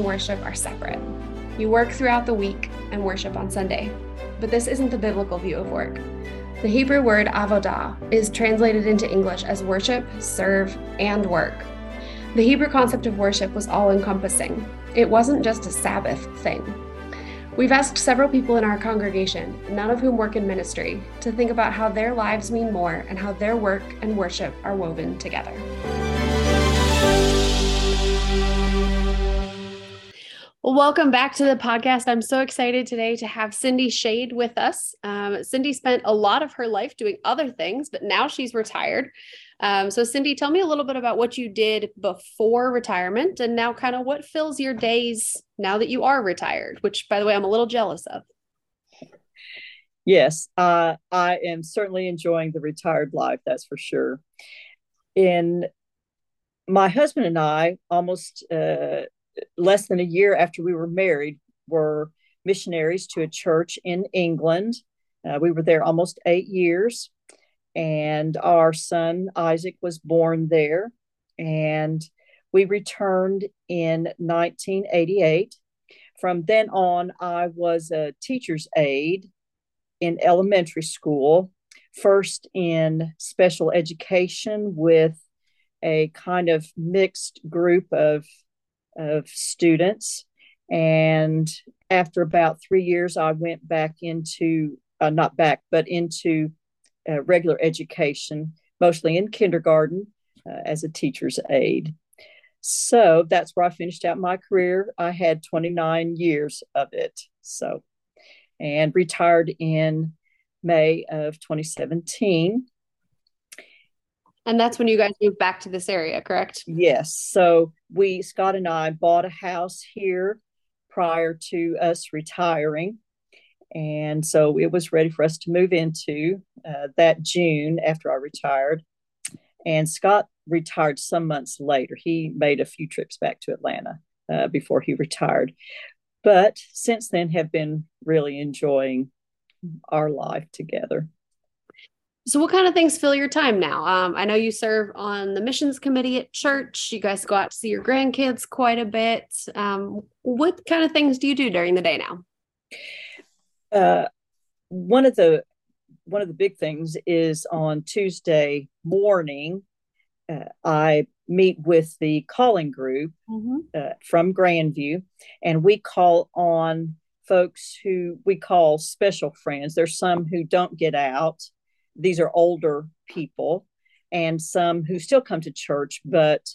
and worship are separate. You work throughout the week and worship on Sunday. But this isn't the biblical view of work. The Hebrew word avodah is translated into English as worship, serve, and work. The Hebrew concept of worship was all encompassing. It wasn't just a Sabbath thing. We've asked several people in our congregation, none of whom work in ministry, to think about how their lives mean more and how their work and worship are woven together. Well, welcome back to the podcast. I'm so excited today to have Cindy Shade with us. Um, Cindy spent a lot of her life doing other things, but now she's retired. Um, so, Cindy, tell me a little bit about what you did before retirement and now kind of what fills your days now that you are retired, which, by the way, I'm a little jealous of. Yes, uh, I am certainly enjoying the retired life, that's for sure. In my husband and I, almost uh, less than a year after we were married, were missionaries to a church in England. Uh, we were there almost eight years and our son Isaac was born there. And we returned in 1988. From then on, I was a teacher's aide in elementary school, first in special education with a kind of mixed group of, of students. And after about three years, I went back into, uh, not back, but into uh, regular education, mostly in kindergarten uh, as a teacher's aide. So that's where I finished out my career. I had 29 years of it. So, and retired in May of 2017. And that's when you guys moved back to this area, correct? Yes. So we, Scott and I, bought a house here prior to us retiring. And so it was ready for us to move into uh, that June after I retired. And Scott retired some months later. He made a few trips back to Atlanta uh, before he retired. But since then, have been really enjoying our life together. So, what kind of things fill your time now? Um, I know you serve on the missions committee at church. You guys go out to see your grandkids quite a bit. Um, what kind of things do you do during the day now? Uh, one of the one of the big things is on Tuesday morning. Uh, I meet with the calling group mm-hmm. uh, from Grandview, and we call on folks who we call special friends. There's some who don't get out. These are older people, and some who still come to church but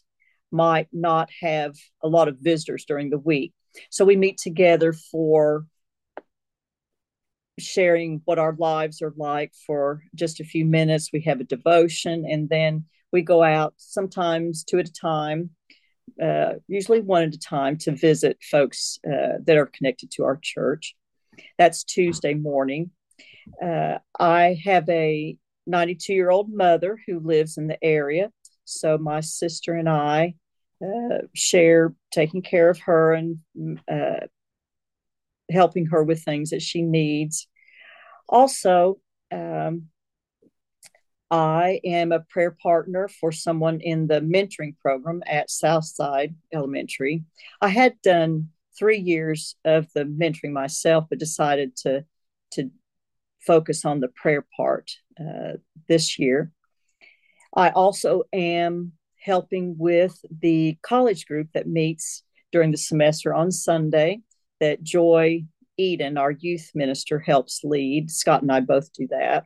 might not have a lot of visitors during the week. So we meet together for sharing what our lives are like for just a few minutes. We have a devotion and then we go out sometimes two at a time, uh, usually one at a time, to visit folks uh, that are connected to our church. That's Tuesday morning. Uh, I have a 92 year old mother who lives in the area. So my sister and I uh, share taking care of her and uh, helping her with things that she needs. Also, um, I am a prayer partner for someone in the mentoring program at Southside Elementary. I had done three years of the mentoring myself, but decided to to focus on the prayer part uh, this year. I also am helping with the college group that meets during the semester on Sunday that Joy Eden, our youth minister, helps lead. Scott and I both do that.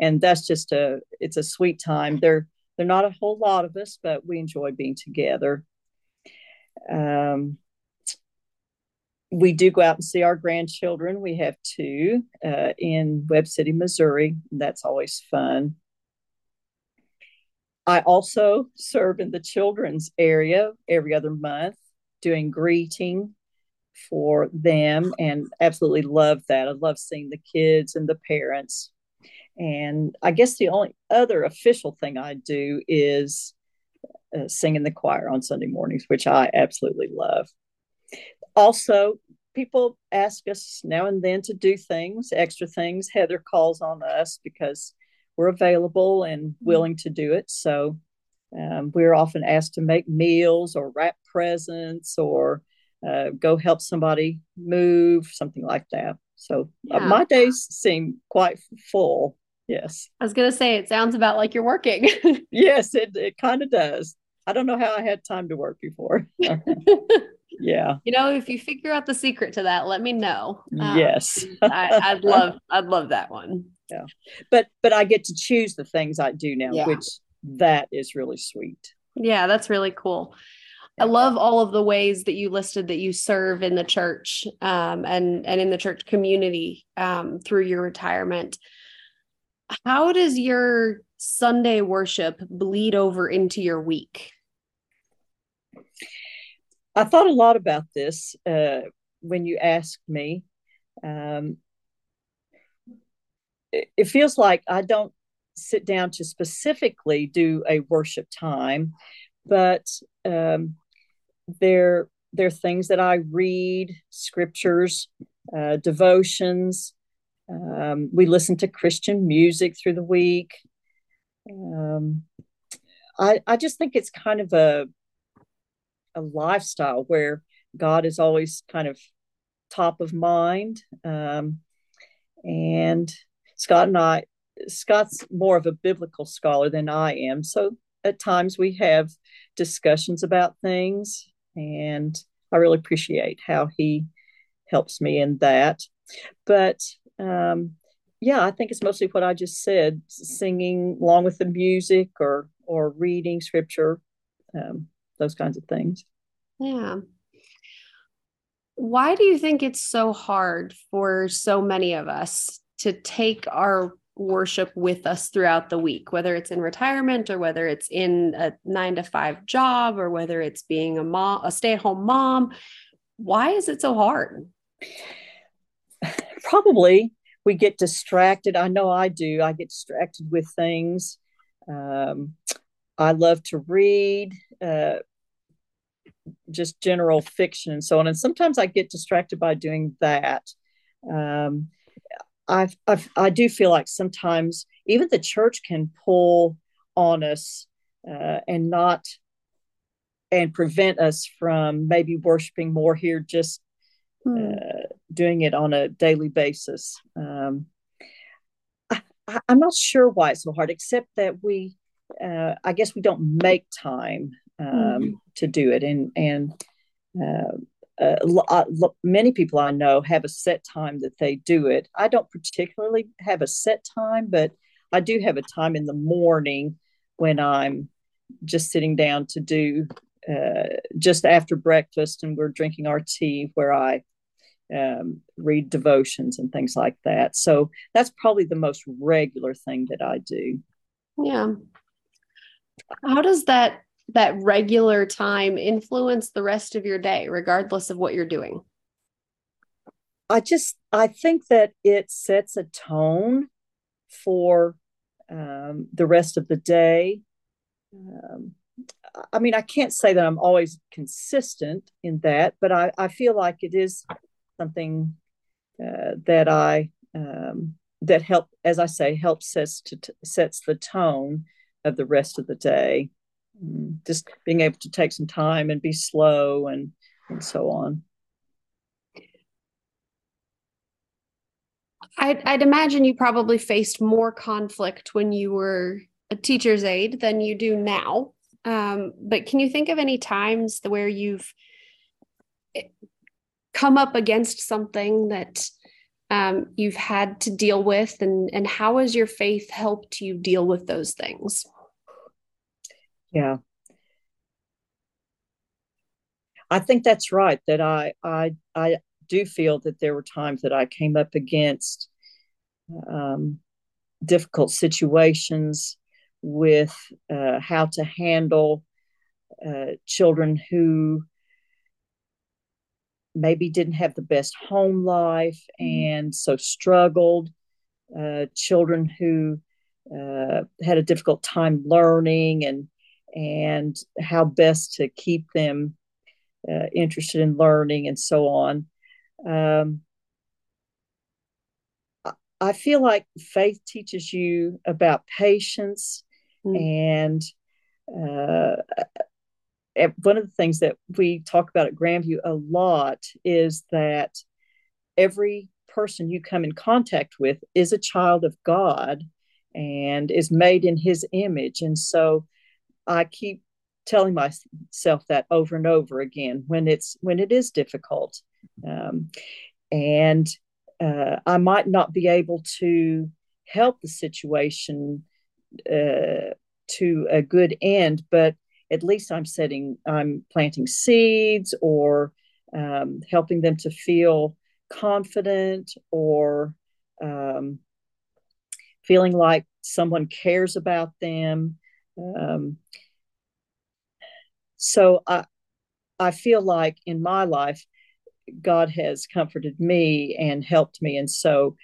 And that's just a it's a sweet time. They're they're not a whole lot of us, but we enjoy being together. Um, we do go out and see our grandchildren. We have two uh, in Webb City, Missouri. That's always fun. I also serve in the children's area every other month, doing greeting for them and absolutely love that. I love seeing the kids and the parents. And I guess the only other official thing I do is uh, sing in the choir on Sunday mornings, which I absolutely love. Also, people ask us now and then to do things, extra things. Heather calls on us because we're available and mm-hmm. willing to do it. So um, we're often asked to make meals or wrap presents or uh, go help somebody move, something like that. So uh, yeah. uh, my days seem quite full. Yes. I was going to say, it sounds about like you're working. yes, it, it kind of does. I don't know how I had time to work before. yeah. You know, if you figure out the secret to that, let me know. Um, yes. I, would love, I'd love that one. Yeah. But, but I get to choose the things I do now, yeah. which that is really sweet. Yeah, that's really cool. I love all of the ways that you listed that you serve in the church um, and and in the church community um, through your retirement. How does your Sunday worship bleed over into your week? I thought a lot about this uh, when you asked me. Um, it, it feels like I don't sit down to specifically do a worship time, but um, they're they're things that I read, scriptures, uh, devotions. Um, we listen to Christian music through the week. Um, I I just think it's kind of a a lifestyle where God is always kind of top of mind. Um, and Scott and I, Scott's more of a biblical scholar than I am, so at times we have discussions about things and I really appreciate how he helps me in that. But um, yeah, I think it's mostly what I just said: singing along with the music, or or reading scripture, um, those kinds of things. Yeah. Why do you think it's so hard for so many of us to take our worship with us throughout the week, whether it's in retirement or whether it's in a nine to five job or whether it's being a mom, a stay at home mom. Why is it so hard? Probably we get distracted. I know I do. I get distracted with things. Um, I love to read, uh, just general fiction and so on. And sometimes I get distracted by doing that. Um, I've, I've, i do feel like sometimes even the church can pull on us uh, and not and prevent us from maybe worshiping more here just hmm. uh, doing it on a daily basis um, I, am not sure why it's so hard except that we uh, i guess we don't make time um, hmm. to do it and and uh, uh, uh many people I know have a set time that they do it. I don't particularly have a set time, but I do have a time in the morning when I'm just sitting down to do uh, just after breakfast and we're drinking our tea where I um, read devotions and things like that. So that's probably the most regular thing that I do. Yeah. How does that that regular time influence the rest of your day, regardless of what you're doing? I just I think that it sets a tone for um, the rest of the day. Um, I mean, I can't say that I'm always consistent in that, but I, I feel like it is something uh, that I um, that help, as I say, helps sets to sets the tone of the rest of the day. Mm, just being able to take some time and be slow and and so on. I'd, I'd imagine you probably faced more conflict when you were a teacher's aide than you do now. Um, but can you think of any times where you've eh, come up against something that um, you've had to deal with? And and how has your faith helped you deal with those things yeah. I think that's right. That I I I do feel that there were times that I came up against um, difficult situations with uh, how to handle uh, children who maybe didn't have the best home life mm-hmm. and so struggled. Uh, children who uh, had a difficult time learning and and how best to keep them uh, interested in learning and so on. Um, I feel like faith teaches you about patience mm. and uh, one of the things that we talk about at Grandview a lot is that every person you come in contact with is a child of God and is made in his image. And so I keep telling myself that over and over again when it's when it is difficult. Um, and uh, I might not be able to help the situation uh, to a good end, but at least I'm setting, I'm planting seeds or um, helping them to feel confident or um, feeling like someone cares about them. Um, so I, I feel like in my life, God has comforted me and helped me. And so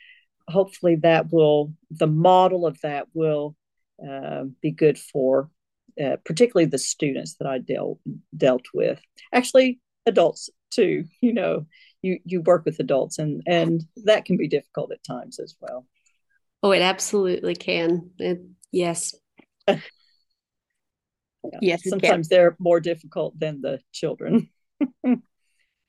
hopefully that will, the model of that will uh, be good for uh, particularly the students that I dealt dealt with. Actually, adults too. You know, you you work with adults, and and that can be difficult at times as well. Oh, it absolutely can. It, yes. yeah. Yes. Sometimes they're more difficult than the children.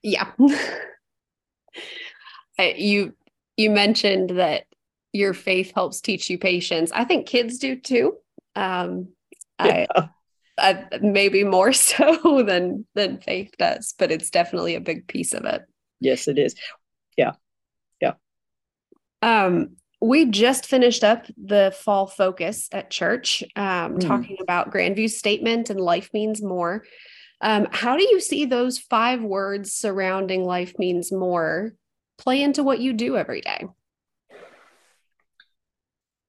yeah. you you mentioned that your faith helps teach you patience. I think kids do too. Um, yeah. I, I, maybe more so than than faith does, but it's definitely a big piece of it. Yes, it is. Yeah, yeah. Um, we just finished up the fall focus at church, um, mm. talking about Grandview's statement and life means more. Um, how do you see those five words surrounding life means more play into what you do every day?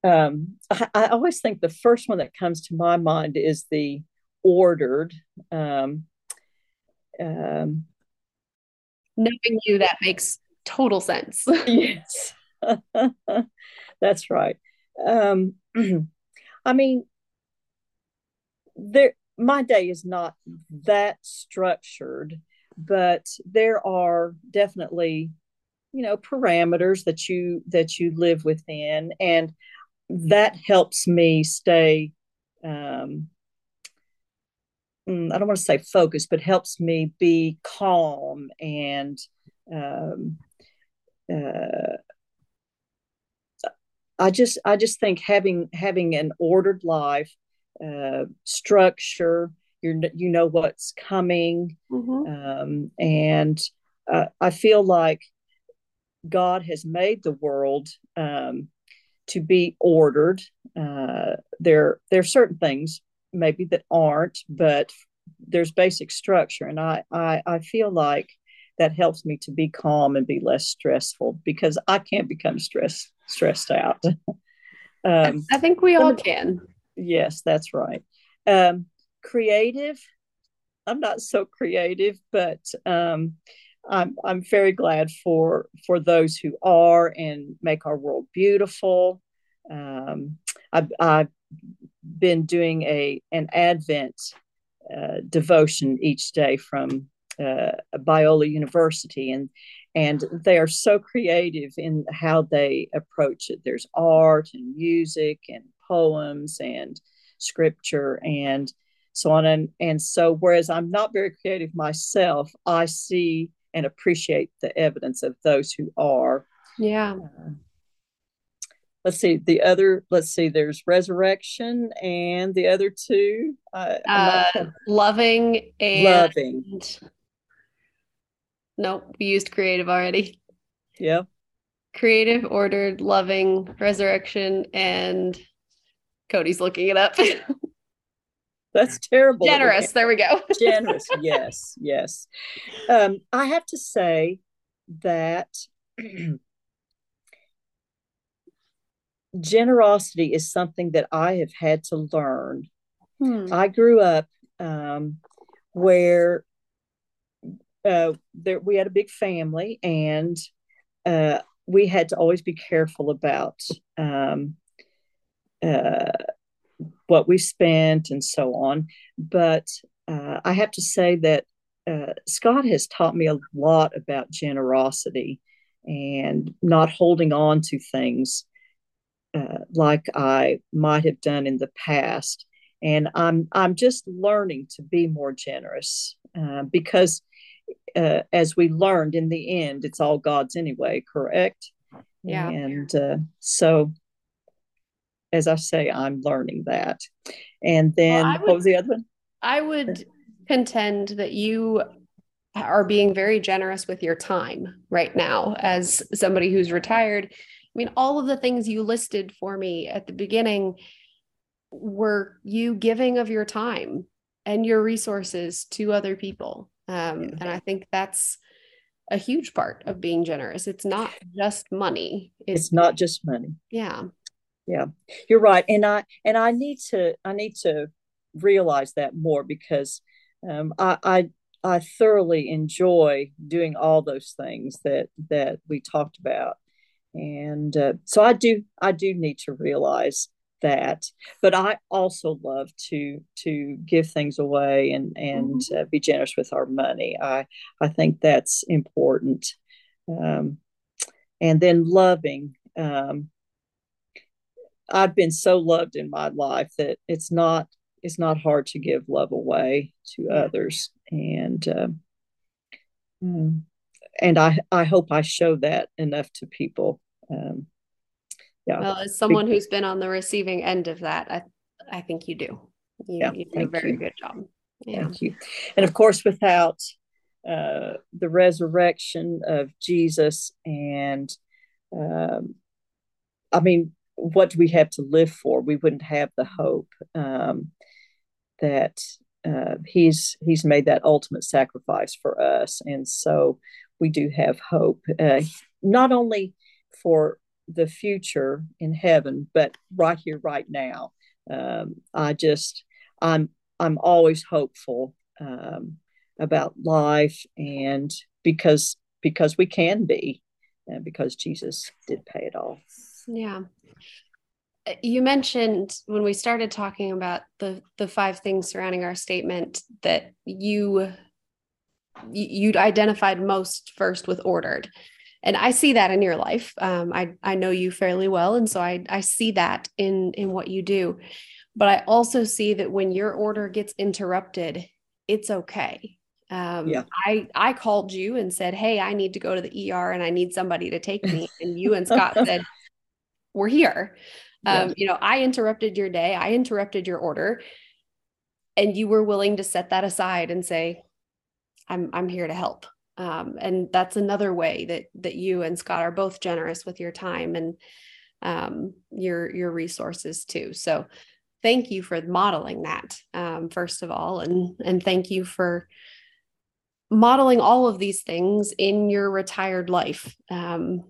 um, I, I, always think the first one that comes to my mind is the ordered. Um, um, Knowing you, that makes total sense. yes, that's right. Um, I mean, there. My day is not that structured, but there are definitely you know parameters that you that you live within and that helps me stay um, mm, I don't want to say focused, but helps me be calm and um, uh, I just I just think having having an ordered life, uh, structure, you you know what's coming, mm-hmm. um, and uh, I feel like God has made the world um, to be ordered. Uh, there, there are certain things maybe that aren't, but there's basic structure, and I, I, I feel like that helps me to be calm and be less stressful because I can't become stressed stressed out. um, I think we all can. Yes, that's right. Um, creative. I'm not so creative, but um, I'm I'm very glad for for those who are and make our world beautiful. Um, I've, I've been doing a an Advent uh, devotion each day from uh, Biola University, and and they are so creative in how they approach it. There's art and music and poems and scripture and so on and and so whereas I'm not very creative myself, I see and appreciate the evidence of those who are. Yeah. Uh, let's see the other. Let's see. There's resurrection and the other two. Uh, uh, loving and loving. Nope, we used creative already. Yeah. Creative, ordered, loving, resurrection, and Cody's looking it up. That's terrible. Generous. There we go. Generous. Yes. Yes. Um, I have to say that generosity is something that I have had to learn. Hmm. I grew up um, where uh, there, we had a big family and uh, we had to always be careful about um, uh, what we spent and so on. But uh, I have to say that uh, Scott has taught me a lot about generosity and not holding on to things like I might have done in the past. and I'm I'm just learning to be more generous because uh, as we learned in the end, it's all God's anyway. Correct? Yeah. And uh, so, as I say, I'm learning that. And then well, would, what was the other one? I would contend that you are being very generous with your time right now as somebody who's retired. I mean, all of the things you listed for me at the beginning were you giving of your time and your resources to other people. Um, yeah. And I think that's a huge part of being generous. It's not just money. It's, it's not just money. Yeah. Yeah. You're right. And I and I need to I need to realize that more because um, I, I I thoroughly enjoy doing all those things that that we talked about, and uh, so I do I do need to realize that. But I also love to to give things away and and mm-hmm. uh, be generous with our money. I I think that's important, um, and then loving. Um, I've been so loved in my life that it's not it's not hard to give love away to others and uh, and I I hope I show that enough to people. Um, yeah. Well, as someone who's been on the receiving end of that, I I think you do. You, yeah, you do a very you. good job. Yeah. Thank you. And of course, without uh, the resurrection of Jesus, and um, I mean, what do we have to live for? We wouldn't have the hope. Um, that uh, he's he's made that ultimate sacrifice for us, and so we do have hope, uh, not only for the future in heaven, but right here, right now. Um, I just I'm I'm always hopeful um, about life, and because because we can be, and because Jesus did pay it all. Yeah, you mentioned when we started talking about the the five things surrounding our statement that you you'd identified most first with ordered and i see that in your life um, i i know you fairly well and so i i see that in in what you do but i also see that when your order gets interrupted it's okay um, yeah. I I called you and said, "Hey, I need to go to the ER and I need somebody to take me." And you and Scott said, "We're here." Um, yeah. You know, I interrupted your day, I interrupted your order, and you were willing to set that aside and say, "I'm I'm here to help." Um, and that's another way that that you and Scott are both generous with your time and um, your your resources too. So, thank you for modeling that um, first of all, and and thank you for modeling all of these things in your retired life. Um,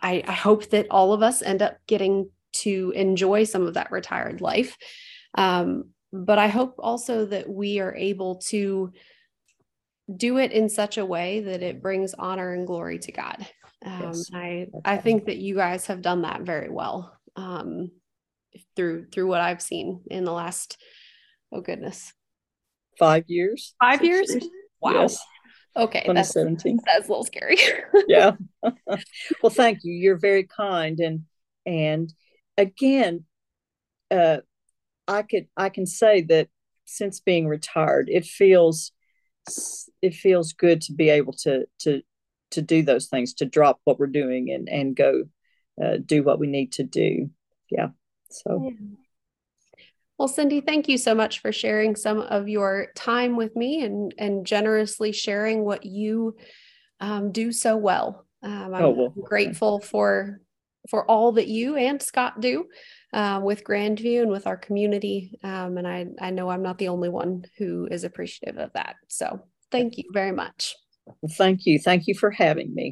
I, I, hope that all of us end up getting to enjoy some of that retired life. Um, but I hope also that we are able to do it in such a way that it brings honor and glory to God. Um, yes. I I think that you guys have done that very well um, through through what I've seen in the last oh goodness. Five years? Five years? years? Wow. Yes. okay 2017 that's, that's a little scary. Yeah. Well thank you. You're very kind and and again, uh, I could I can say that since being retired, it feels it feels good to be able to to to do those things, to drop what we're doing and and go uh, do what we need to do. Yeah. So. Yeah. Well, Cindy, thank you so much for sharing some of your time with me and and generously sharing what you um, do so well. Um, I'm oh, well. grateful for for all that you and Scott do uh, with Grandview and with our community. Um, and I, I know I'm not the only one who is appreciative of that. So thank you very much. Thank you. Thank you for having me.